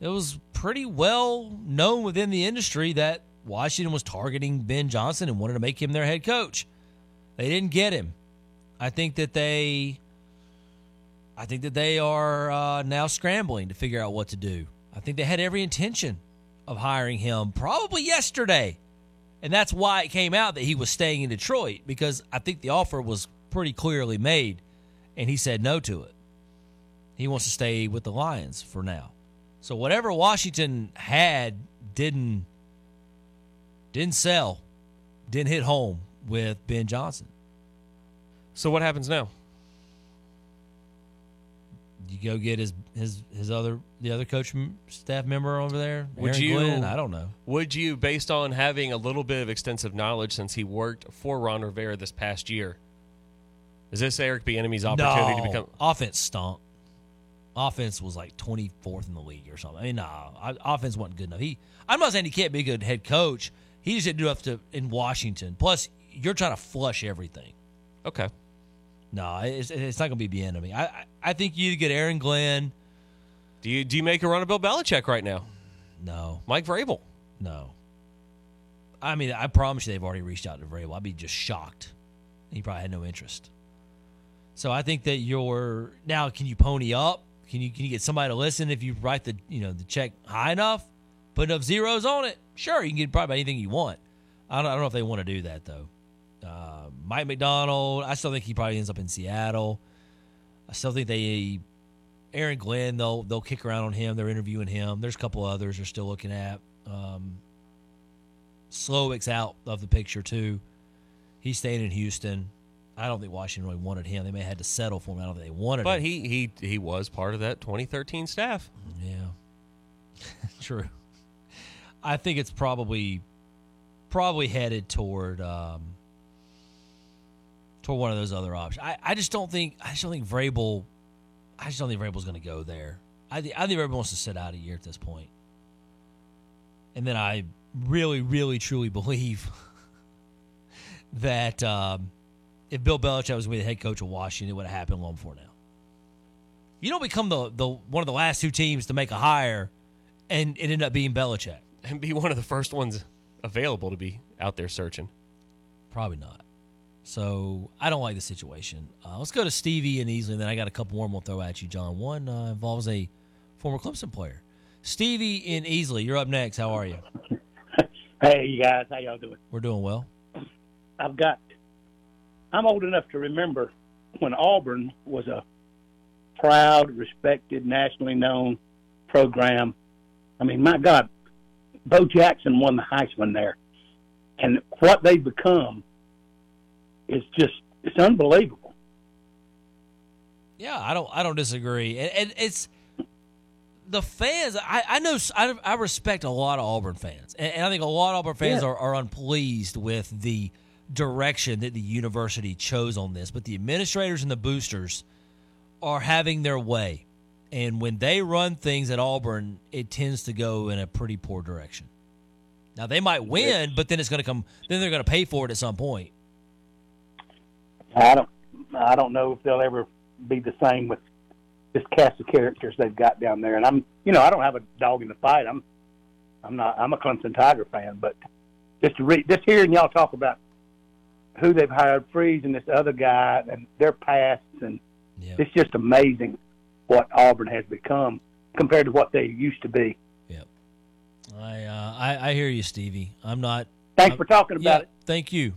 It was pretty well known within the industry that Washington was targeting Ben Johnson and wanted to make him their head coach. They didn't get him. I think that they I think that they are uh, now scrambling to figure out what to do. I think they had every intention of hiring him probably yesterday. And that's why it came out that he was staying in Detroit because I think the offer was pretty clearly made and he said no to it. He wants to stay with the Lions for now. So whatever Washington had didn't didn't sell, didn't hit home with Ben Johnson.
So what happens now?
You go get his his his other the other coach staff member over there.
Would
Aaron
you?
Glenn? I don't know.
Would you, based on having a little bit of extensive knowledge since he worked for Ron Rivera this past year, is this Eric Bieniemy's opportunity
no,
to become?
offense stunk. Offense was like 24th in the league or something. I mean, no, I, offense wasn't good enough. He, I'm not saying he can't be a good head coach. He just didn't do enough to in Washington. Plus, you're trying to flush everything.
Okay.
No, it's, it's not going to be Bieniemy. I, I I think you get Aaron Glenn.
Do you do you make a run of Bill Belichick right now?
No.
Mike Vrabel.
No. I mean, I promise you they've already reached out to Vrabel. I'd be just shocked. He probably had no interest. So I think that you're now. Can you pony up? Can you can you get somebody to listen if you write the you know the check high enough, put enough zeros on it? Sure, you can get probably anything you want. I don't, I don't know if they want to do that though. Uh, Mike Macdonald, I still think he probably ends up in Seattle. I still think they Aaron Glenn they'll they'll kick around on him. They're interviewing him. There's a couple others they're still looking at. Um, Slowik's out of the picture too. He's staying in Houston. I don't think Washington really wanted him. They may have had to settle for him. I don't think they wanted
But
him.
he he he was part of that 2013 staff.
Yeah, [laughs] true. I think it's probably probably headed toward um, toward one of those other options. I, I just don't think I just don't think Vrabel. I just don't think Vrabel's going to go there. I think I think Vrabel wants to sit out a year at this point. And then I really, really, truly believe [laughs] that um, if Bill Belichick was going to be the head coach of Washington, it would have happened long before now. You don't become the, the one of the last two teams to make a hire, and it ended up being Belichick.
And be one of the first ones available to be out there searching.
Probably not. So I don't like the situation. Uh, let's go to Stevie and Easley, and then I got a couple more I'm throw at you, John. One uh, involves a former Clemson player. Stevie in Easley, you're up next. How are you? [laughs]
Hey, you guys, how y'all doing?
We're doing well.
I've got. I'm old enough to remember when Auburn was a proud, respected, nationally known program. I mean, my God, Bo Jackson won the Heisman there. and what they've become is just it's unbelievable.
Yeah, I don't I don't disagree, and, and it's the fans. I I know I, I respect a lot of Auburn fans, and, and I think a lot of Auburn fans
Yeah.
are, are unpleased with the direction that the university chose on this. But the administrators and the boosters are having their way, and when they run things at Auburn, it tends to go in a pretty poor direction. Now they might win, but then it's going to come. Then they're going to pay for it at some point.
I don't I don't know if they'll ever be the same with this cast of characters they've got down there. And I'm you know I don't have a dog in the fight. I'm I'm not I'm a Clemson Tiger fan, but just to read just hearing y'all talk about who they've hired, Freeze and this other guy, and their pasts, and it's just amazing what Auburn has become compared to what they used to be. Yep.
I uh, I, I hear you, Stevie. I'm not.
Thanks
I'm-
for talking about
yeah,
it.
Thank you.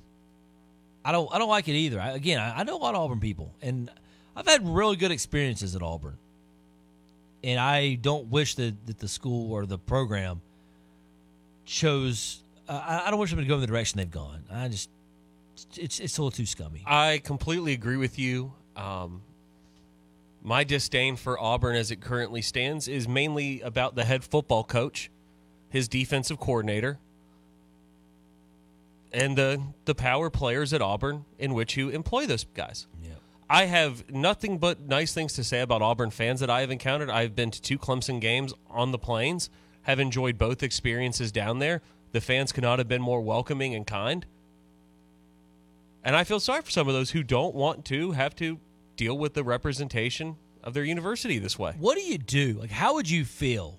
I don't I don't like it either. I, again, I, I know a lot of Auburn people, and I've had really good experiences at Auburn. And I don't wish that, that the school or the program chose. Uh, I, don't wish them to go in the direction they've gone. I just it's it's a little too scummy.
I completely agree with you. Um, my disdain for Auburn as it currently stands is mainly about the head football coach, his defensive coordinator, and the the power players at Auburn in which you employ those guys. I have nothing but nice things to say about Auburn fans that I have encountered. I've been to two Clemson games on the plains, have enjoyed both experiences down there. The fans could not have been more welcoming and kind. And I feel sorry for some of those who don't want to have to deal with the representation of their university this way.
What do you do? Like, how would you feel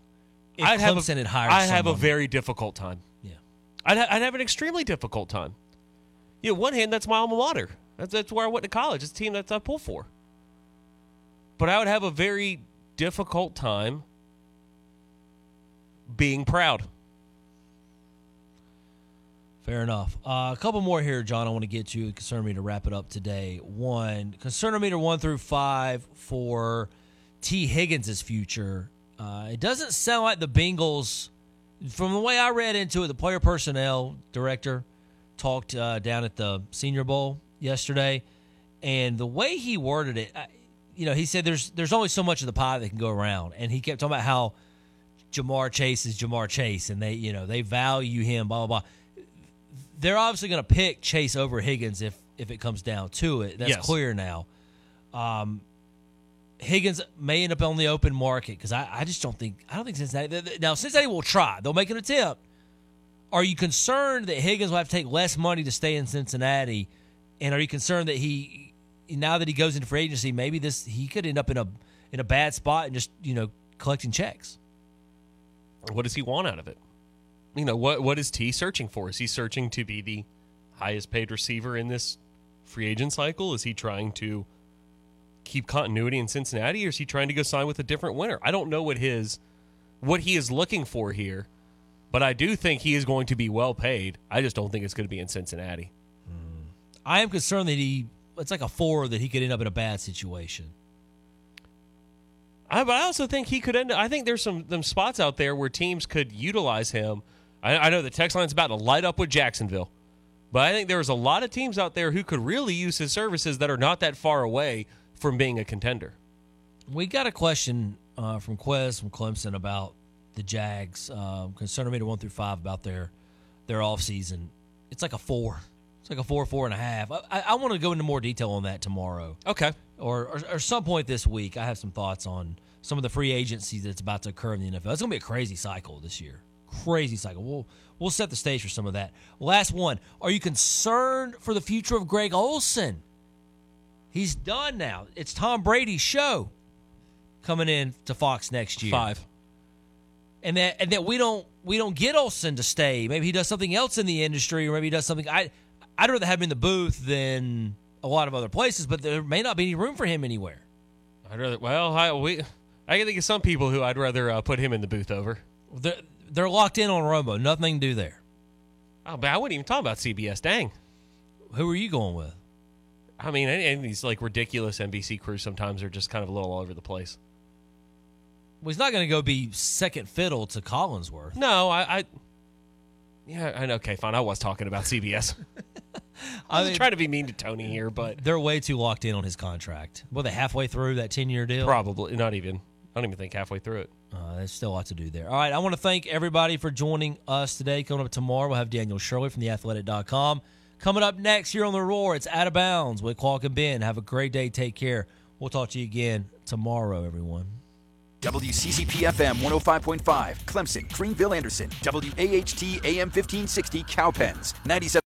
if
I'd have a-
Clemson had hired?
I'd have a very difficult time. I'd, ha- I'd have an extremely difficult time. You know, one hand, that's my alma mater. That's, that's where I went to college. It's a team that I pull for. But I would have a very difficult time being proud.
Fair enough. Uh, a couple more here, John. I want to get to concern me to wrap it up today. One concern meter one through five for T. Higgins' future. Uh, it doesn't sound like the Bengals, from the way I read into it, the player personnel director talked uh, down at the Senior Bowl yesterday, and the way he worded it, I, you know, he said there's there's only so much of the pie that can go around, and he kept talking about how Ja'Marr Chase is Ja'Marr Chase, and they you know they value him, blah blah blah they're obviously going to pick Chase over Higgins if if it comes down to it. That's
Yes.
clear now. Um, Higgins may end up on the open market because I, I just don't think I don't think Cincinnati now Cincinnati will try. They'll make an attempt. Are you concerned that Higgins will have to take less money to stay in Cincinnati? And are you concerned that he now that he goes into free agency, maybe this he could end up in a in a bad spot and just you know collecting checks?
What does he want out of it? You know, what what is T searching for? Is he searching to be the highest paid receiver in this free agent cycle? Is he trying to keep continuity in Cincinnati or is he trying to go sign with a different winner? I don't know what his what he is looking for here, but I do think he is going to be well paid. I just don't think it's going to be in Cincinnati. Hmm.
I am concerned that he it's like a four that he could end up in a bad situation.
I, but I also think he could end. I think there's some them spots out there where teams could utilize him. I, I know the text line's about to light up with Jacksonville, but I think there's a lot of teams out there who could really use his services that are not that far away from being a contender.
We got a question uh, from Quez from Clemson about the Jags. Concerning concern meter one through five about their their offseason. It's like a four. It's like a four, four and a half. I, I, I want to go into more detail on that tomorrow.
Okay.
Or, or or some point this week. I have some thoughts on some of the free agency that's about to occur in the NFL. It's going to be a crazy cycle this year. Crazy cycle. We'll we'll set the stage for some of that. Last one. Are you concerned for the future of Greg Olsen? He's done now. It's Tom Brady's show coming in to Fox next year.
Five.
And that and that we don't we don't get Olsen to stay. Maybe he does something else in the industry, or maybe he does something. I I'd rather have him in the booth than a lot of other places, but there may not be any room for him anywhere.
I'd rather. Well, I we I can think of some people who I'd rather uh, put him in the booth over.
They're, they're locked in on Romo. Nothing to do there.
Oh, but I wouldn't even talk about CBS. Dang.
Who are you going with?
I mean, and, and these like ridiculous NBC crews sometimes are just kind of a little all over the place.
Well, he's not going to go be second fiddle to Collinsworth.
No, I, I Yeah, I know. Okay, fine. I was talking about CBS. [laughs] I
I
was
mean-
trying to be mean to Tony here, but
They're way too locked in on his contract. Well, they halfway through that 10 year deal?
probably not even. I don't even think halfway through it.
Uh, there's still a lot to do there. All right, I want to thank everybody for joining us today. Coming up tomorrow, we'll have Daniel Shirley from theathletic.com. Coming up next here on The Roar, it's Out of Bounds with Qualk and Ben. Have a great day. Take care. We'll talk to you again tomorrow, everyone.
WCCP FM 105.5, Clemson, Greenville, Anderson, WAHT AM 1560, Cowpens, 97.